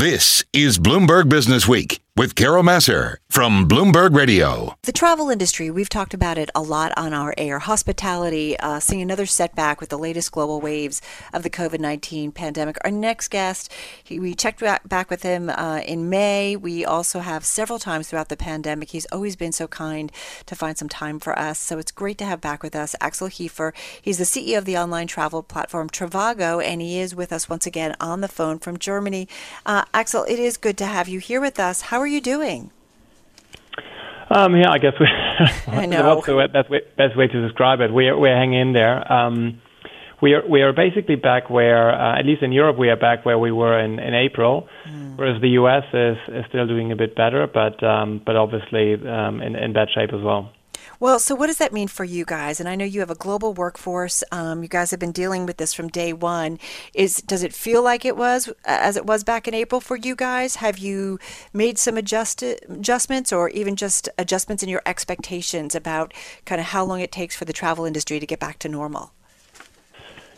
This is Bloomberg Business Week with Carol Massar from Bloomberg Radio. The travel industry, we've talked about it a lot on our air. Hospitality, uh, seeing another setback with the latest global waves of the COVID 19 pandemic. Our next guest, he, we checked back with him uh, in May. We also have several times throughout the pandemic. He's always been so kind to find some time for us. So it's great to have back with us Axel Hefer. He's the CEO of the online travel platform Trivago, and he is with us once again on the phone from Germany. Uh, Axel, it is good to have you here with us. How are you doing? Um, yeah, I guess we. I know. What's the best way, best way to describe it? We're we're hanging in there. Um, we are we are basically back where, uh, at least in Europe, we are back where we were in in April, mm. whereas the U.S. is is still doing a bit better, but um, but obviously um, in in bad shape as well. Well, so what does that mean for you guys? And I know you have a global workforce. Um, you guys have been dealing with this from day one. Is does it feel like it was as it was back in April for you guys? Have you made some adjust, adjustments, or even just adjustments in your expectations about kind of how long it takes for the travel industry to get back to normal?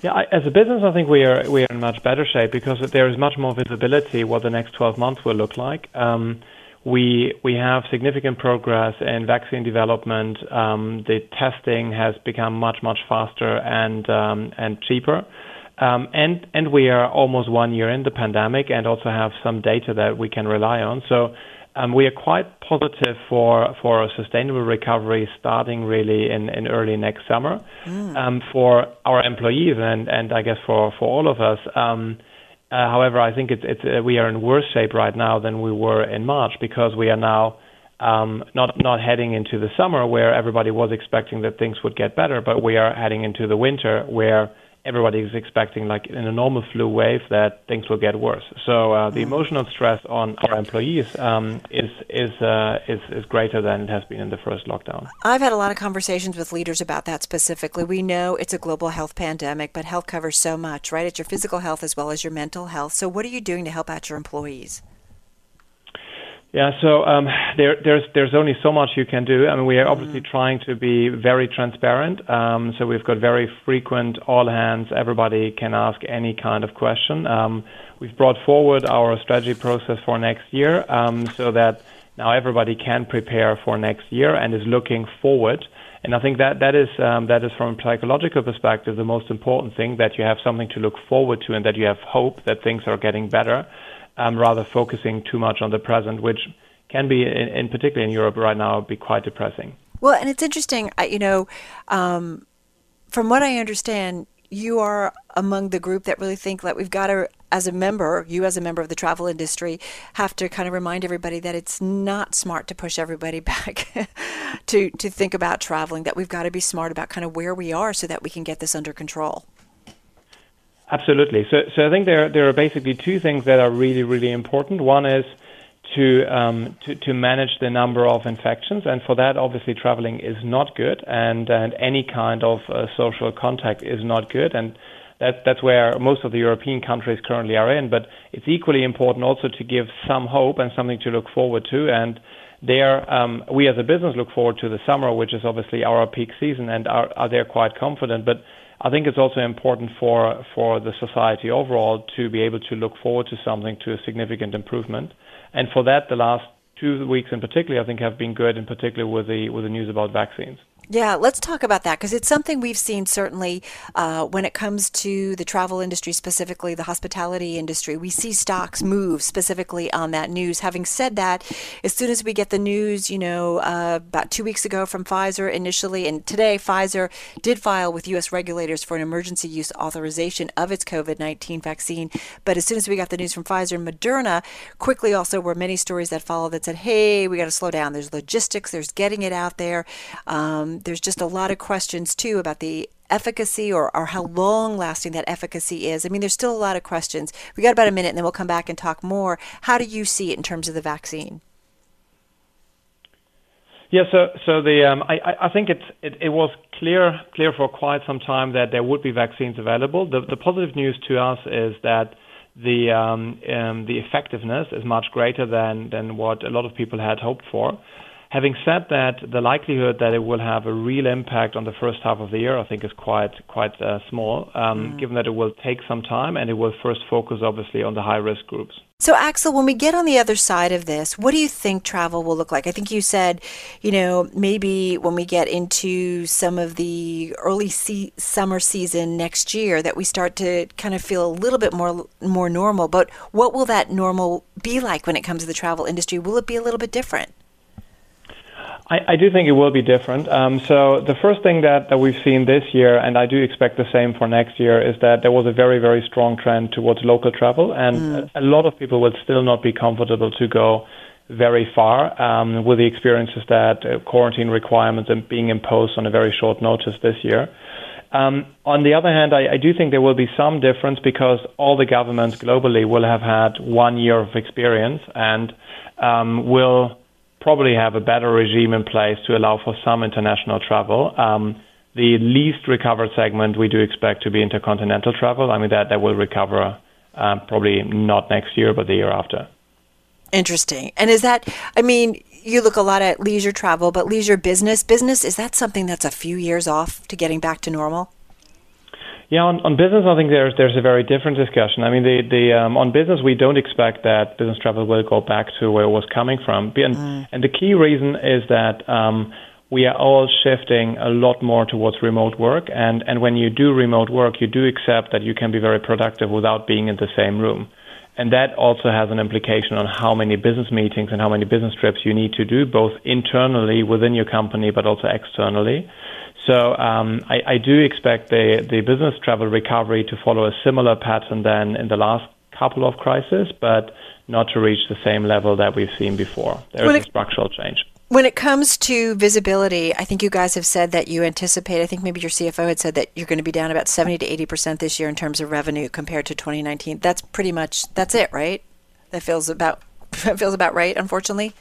Yeah, I, as a business, I think we are we are in much better shape because there is much more visibility what the next 12 months will look like. Um, we we have significant progress in vaccine development. Um, the testing has become much much faster and um, and cheaper. Um, and and we are almost one year in the pandemic, and also have some data that we can rely on. So um, we are quite positive for for a sustainable recovery starting really in, in early next summer. Mm. Um, for our employees and and I guess for for all of us. Um, however, I think it's, it's uh, we are in worse shape right now than we were in March because we are now um, not not heading into the summer where everybody was expecting that things would get better, but we are heading into the winter where everybody is expecting, like in a normal flu wave, that things will get worse. So uh, the mm. emotional stress on our employees um, is is, uh, is is greater than it has been in the first lockdown. I've had a lot of conversations with leaders about that specifically. We know it's a global health pandemic, but health covers so much, right? It's your physical health as well as your mental health. So what are you doing to help out your employees? Yeah, so um, there, there's there's only so much you can do. I mean, we are obviously mm. trying to be very transparent. Um, so we've got very frequent all hands. Everybody can ask any kind of question. Um, we've brought forward our strategy process for next year, um, so that now everybody can prepare for next year and is looking forward. And I think that that is um, that is from a psychological perspective the most important thing that you have something to look forward to and that you have hope that things are getting better um, rather focusing too much on the present, which can be, in, in particular in Europe right now, be quite depressing. Well, and it's interesting, you know, um, from what I understand, you are among the group that really think that we've got to, as a member, you as a member of the travel industry, have to kind of remind everybody that it's not smart to push everybody back to to think about traveling. That we've got to be smart about kind of where we are so that we can get this under control. Absolutely. So, so I think there there are basically two things that are really really important. One is to um, to, to manage the number of infections, and for that, obviously, traveling is not good, and and any kind of uh, social contact is not good, and that that's where most of the European countries currently are in. But it's equally important also to give some hope and something to look forward to, and there um, we as a business look forward to the summer, which is obviously our peak season, and are, are there quite confident, but I think it's also important for for the society overall to be able to look forward to something to a significant improvement. And for that, the last two weeks in particular, I think have been good, in particular with the with the news about vaccines. Yeah, let's talk about that because it's something we've seen certainly uh, when it comes to the travel industry, specifically the hospitality industry. We see stocks move specifically on that news. Having said that, as soon as we get the news, you know, uh, about two weeks ago from Pfizer initially, and today Pfizer did file with U.S. regulators for an emergency use authorization of its COVID 19 vaccine. But as soon as we got the news from Pfizer and Moderna, quickly also were many stories that followed that said, hey, we got to slow down. There's logistics, there's getting it out there. Um, there's just a lot of questions too about the efficacy or, or how long lasting that efficacy is. I mean, there's still a lot of questions. We got about a minute and then we'll come back and talk more. How do you see it in terms of the vaccine? Yeah, so so the um, I I think it's it, it was clear clear for quite some time that there would be vaccines available. The the positive news to us is that the um, um, the effectiveness is much greater than than what a lot of people had hoped for. Having said that, the likelihood that it will have a real impact on the first half of the year, I think, is quite quite uh, small, um, mm. given that it will take some time and it will first focus, obviously, on the high risk groups. So, Axel, when we get on the other side of this, what do you think travel will look like? I think you said, you know, maybe when we get into some of the early se- summer season next year, that we start to kind of feel a little bit more more normal. But what will that normal be like when it comes to the travel industry? Will it be a little bit different? I, I do think it will be different. Um, so the first thing that, that we've seen this year, and I do expect the same for next year, is that there was a very, very strong trend towards local travel, and mm. a, a, lot of people will still not be comfortable to go very far um, with the experiences that uh, quarantine requirements and being imposed on a very short notice this year. Um, on the other hand, I, I, do think there will be some difference because all the governments globally will have had one year of experience and um, will probably have a better regime in place to allow for some international travel. Um, the least recovered segment we do expect to be intercontinental travel. I mean, that, that will recover uh, probably not next year, but the year after. Interesting. And is that, I mean, you look a lot at leisure travel, but leisure business, business, is that something that's a few years off to getting back to normal? Yeah, on, on business, I think there's there's a very different discussion. I mean, the the um, on business, we don't expect that business travel will go back to where it was coming from, and mm. and the key reason is that. Um, we are all shifting a lot more towards remote work, and, and when you do remote work, you do accept that you can be very productive without being in the same room. And that also has an implication on how many business meetings and how many business trips you need to do, both internally within your company, but also externally. So um, I, I, do expect the, the business travel recovery to follow a similar pattern than in the last couple of crises, but not to reach the same level that we've seen before. There is a structural change. When it comes to visibility, I think you guys have said that you anticipate, I think maybe your CFO had said that you're going to be down about 70 to 80% this year in terms of revenue compared to 2019. That's pretty much, that's it, right? That feels about, that feels about right, unfortunately.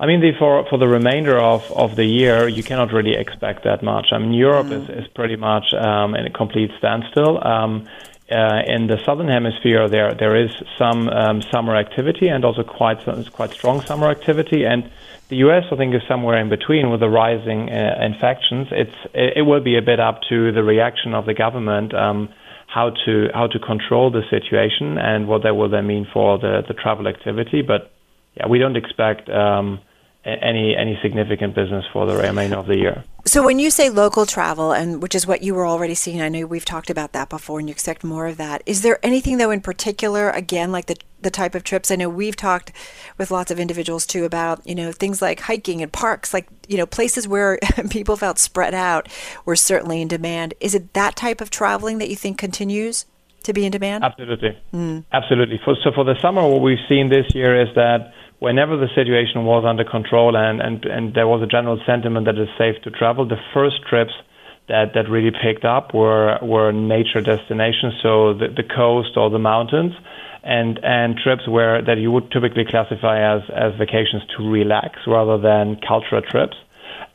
I mean, the, for for the remainder of, of the year, you cannot really expect that much. I mean, Europe mm. is, is pretty much um, in a complete standstill. Um, uh, in the southern hemisphere, there there is some um, summer activity and also quite quite strong summer activity. And the U.S. I think is somewhere in between with the rising uh, infections. It's it, it, will be a bit up to the reaction of the government um, how to how to control the situation and what that will then mean for the the travel activity. But yeah, we don't expect um, any any significant business for the remainder of the year. So when you say local travel, and which is what you were already seeing, I know we've talked about that before, and you expect more of that. Is there anything though in particular, again, like the the type of trips? I know we've talked with lots of individuals too about you know things like hiking and parks, like you know places where people felt spread out were certainly in demand. Is it that type of traveling that you think continues? To be in demand? Absolutely. Mm. Absolutely. For, so, for the summer, what we've seen this year is that whenever the situation was under control and, and, and there was a general sentiment that it's safe to travel, the first trips that, that really picked up were, were nature destinations, so the, the coast or the mountains, and, and trips where that you would typically classify as, as vacations to relax rather than cultural trips.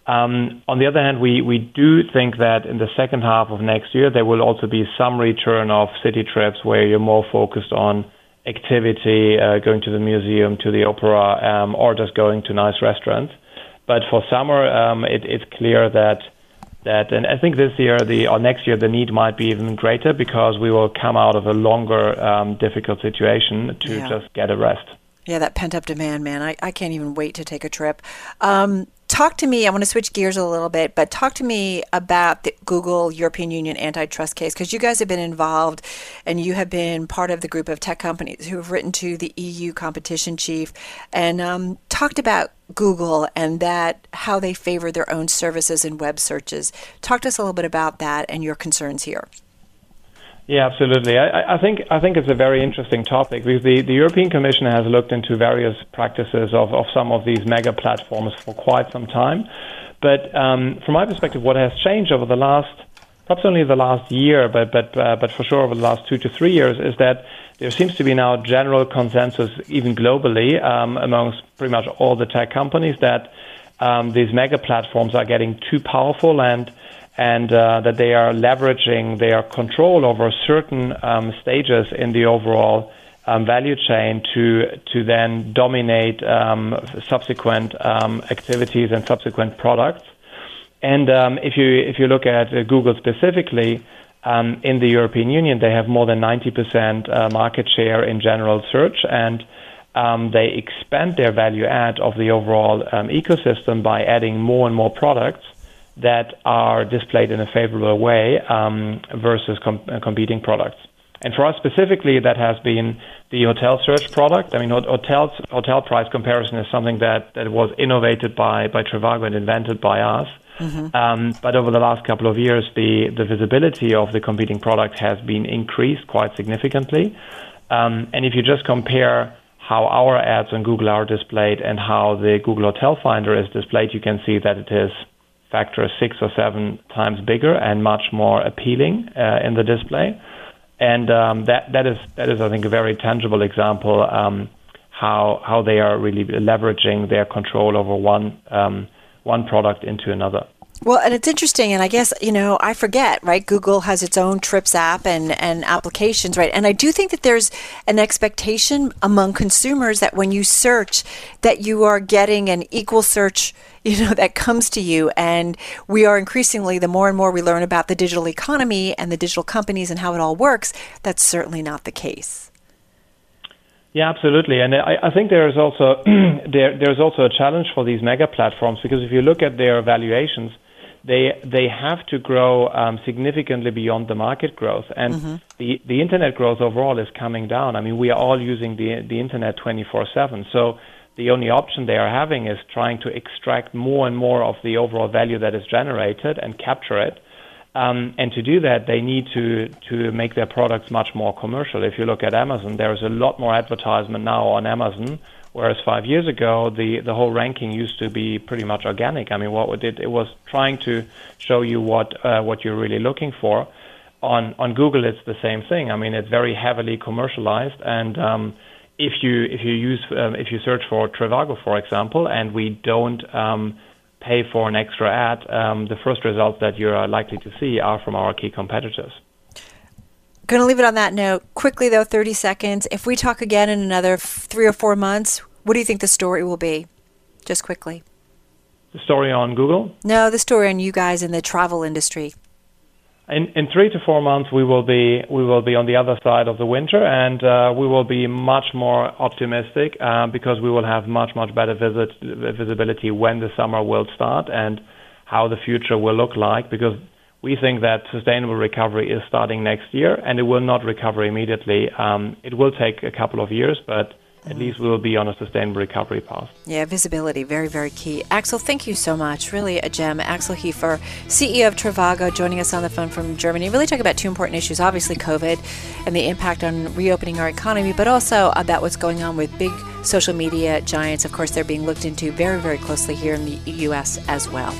Um, on the other hand, we, we do think that in the second half of next year, there will also be some return of city trips where you're more focused on activity, uh, going to the museum, to the opera, um, or just going to nice restaurants. But for summer, um, it, it's clear that that, and I think this year, the or next year, the need might be even greater because we will come out of a longer um, difficult situation to yeah. just get a rest. Yeah, that pent up demand, man. I, I can't even wait to take a trip. Um, talk to me. I want to switch gears a little bit, but talk to me about the Google European Union antitrust case because you guys have been involved and you have been part of the group of tech companies who have written to the EU competition chief and um, talked about Google and that how they favor their own services and web searches. Talk to us a little bit about that and your concerns here. Yeah, absolutely. I, I, think I think it's a very interesting topic because the, the European Commission has looked into various practices of, of some of these mega platforms for quite some time. But um, from my perspective, what has changed over the last, perhaps only the last year, but but uh, but for sure over the last two to three years, is that there seems to be now general consensus, even globally, um, amongst pretty much all the tech companies, that um, these mega platforms are getting too powerful and and uh, that they are leveraging their control over certain um, stages in the overall um, value chain to to then dominate um, subsequent um, activities and subsequent products. And um, if you if you look at uh, Google specifically, um, in the European Union, they have more than 90% uh, market share in general search, and um, they expand their value add of the overall ecosystem by adding more and more products that are displayed in a favorable way versus com- uh, competing products. And for us specifically, that has been the hotel search product. I mean, hotels, hotel price comparison is something that, that was innovated by, by Trivago and invented by us. Mm-hmm. Um, but over the last couple of years, the, the visibility of the competing product has been increased quite significantly. Um, and if you just compare how our ads on Google are displayed and how the Google Hotel Finder is displayed, you can see that it is factor six or seven times bigger and much more appealing uh, in the display and um, that that is that is I think a very tangible example um, how how they are really leveraging their control over one um, one product into another. Well, and it's interesting, and I guess you know I forget, right? Google has its own Trips app and and applications, right? And I do think that there's an expectation among consumers that when you search, that you are getting an equal search, you know, that comes to you. And we are increasingly, the more and more we learn about the digital economy and the digital companies and how it all works, that's certainly not the case. Yeah, absolutely, and I, I think there is also there there's also a challenge for these mega platforms because if you look at their valuations they they have to grow um, significantly beyond the market growth, and mm-hmm. the the internet growth overall is coming down. I mean, we are all using the the internet 24/7, so the only option they are having is trying to extract more and more of the overall value that is generated and capture it. Um, and to do that, they need to to make their products much more commercial. If you look at Amazon, there is a lot more advertisement now on Amazon Whereas five years ago, the, the whole ranking used to be pretty much organic. I mean, what it did, it was trying to show you what uh, what you're really looking for. On on Google, it's the same thing. I mean, it's very heavily commercialized, and um, if you if you use um, if you search for Trivago, for example, and we don't um, pay for an extra ad, um, the first results that you are likely to see are from our key competitors. Going to leave it on that note. Quickly, though, 30 seconds. If we talk again in another three or four months, what do you think the story will be? Just quickly. The story on Google? No, the story on you guys in the travel industry. In, in three to four months, we will be we will be on the other side of the winter, and uh, we will be much more optimistic uh, because we will have much much better visit, visibility when the summer will start and how the future will look like. Because we think that sustainable recovery is starting next year, and it will not recover immediately. Um, it will take a couple of years, but at least we will be on a sustainable recovery path. Yeah, visibility, very, very key. Axel, thank you so much. Really a gem. Axel Hefer, CEO of Trivago, joining us on the phone from Germany. Really talk about two important issues obviously, COVID and the impact on reopening our economy, but also about what's going on with big social media giants. Of course, they're being looked into very, very closely here in the U.S. as well.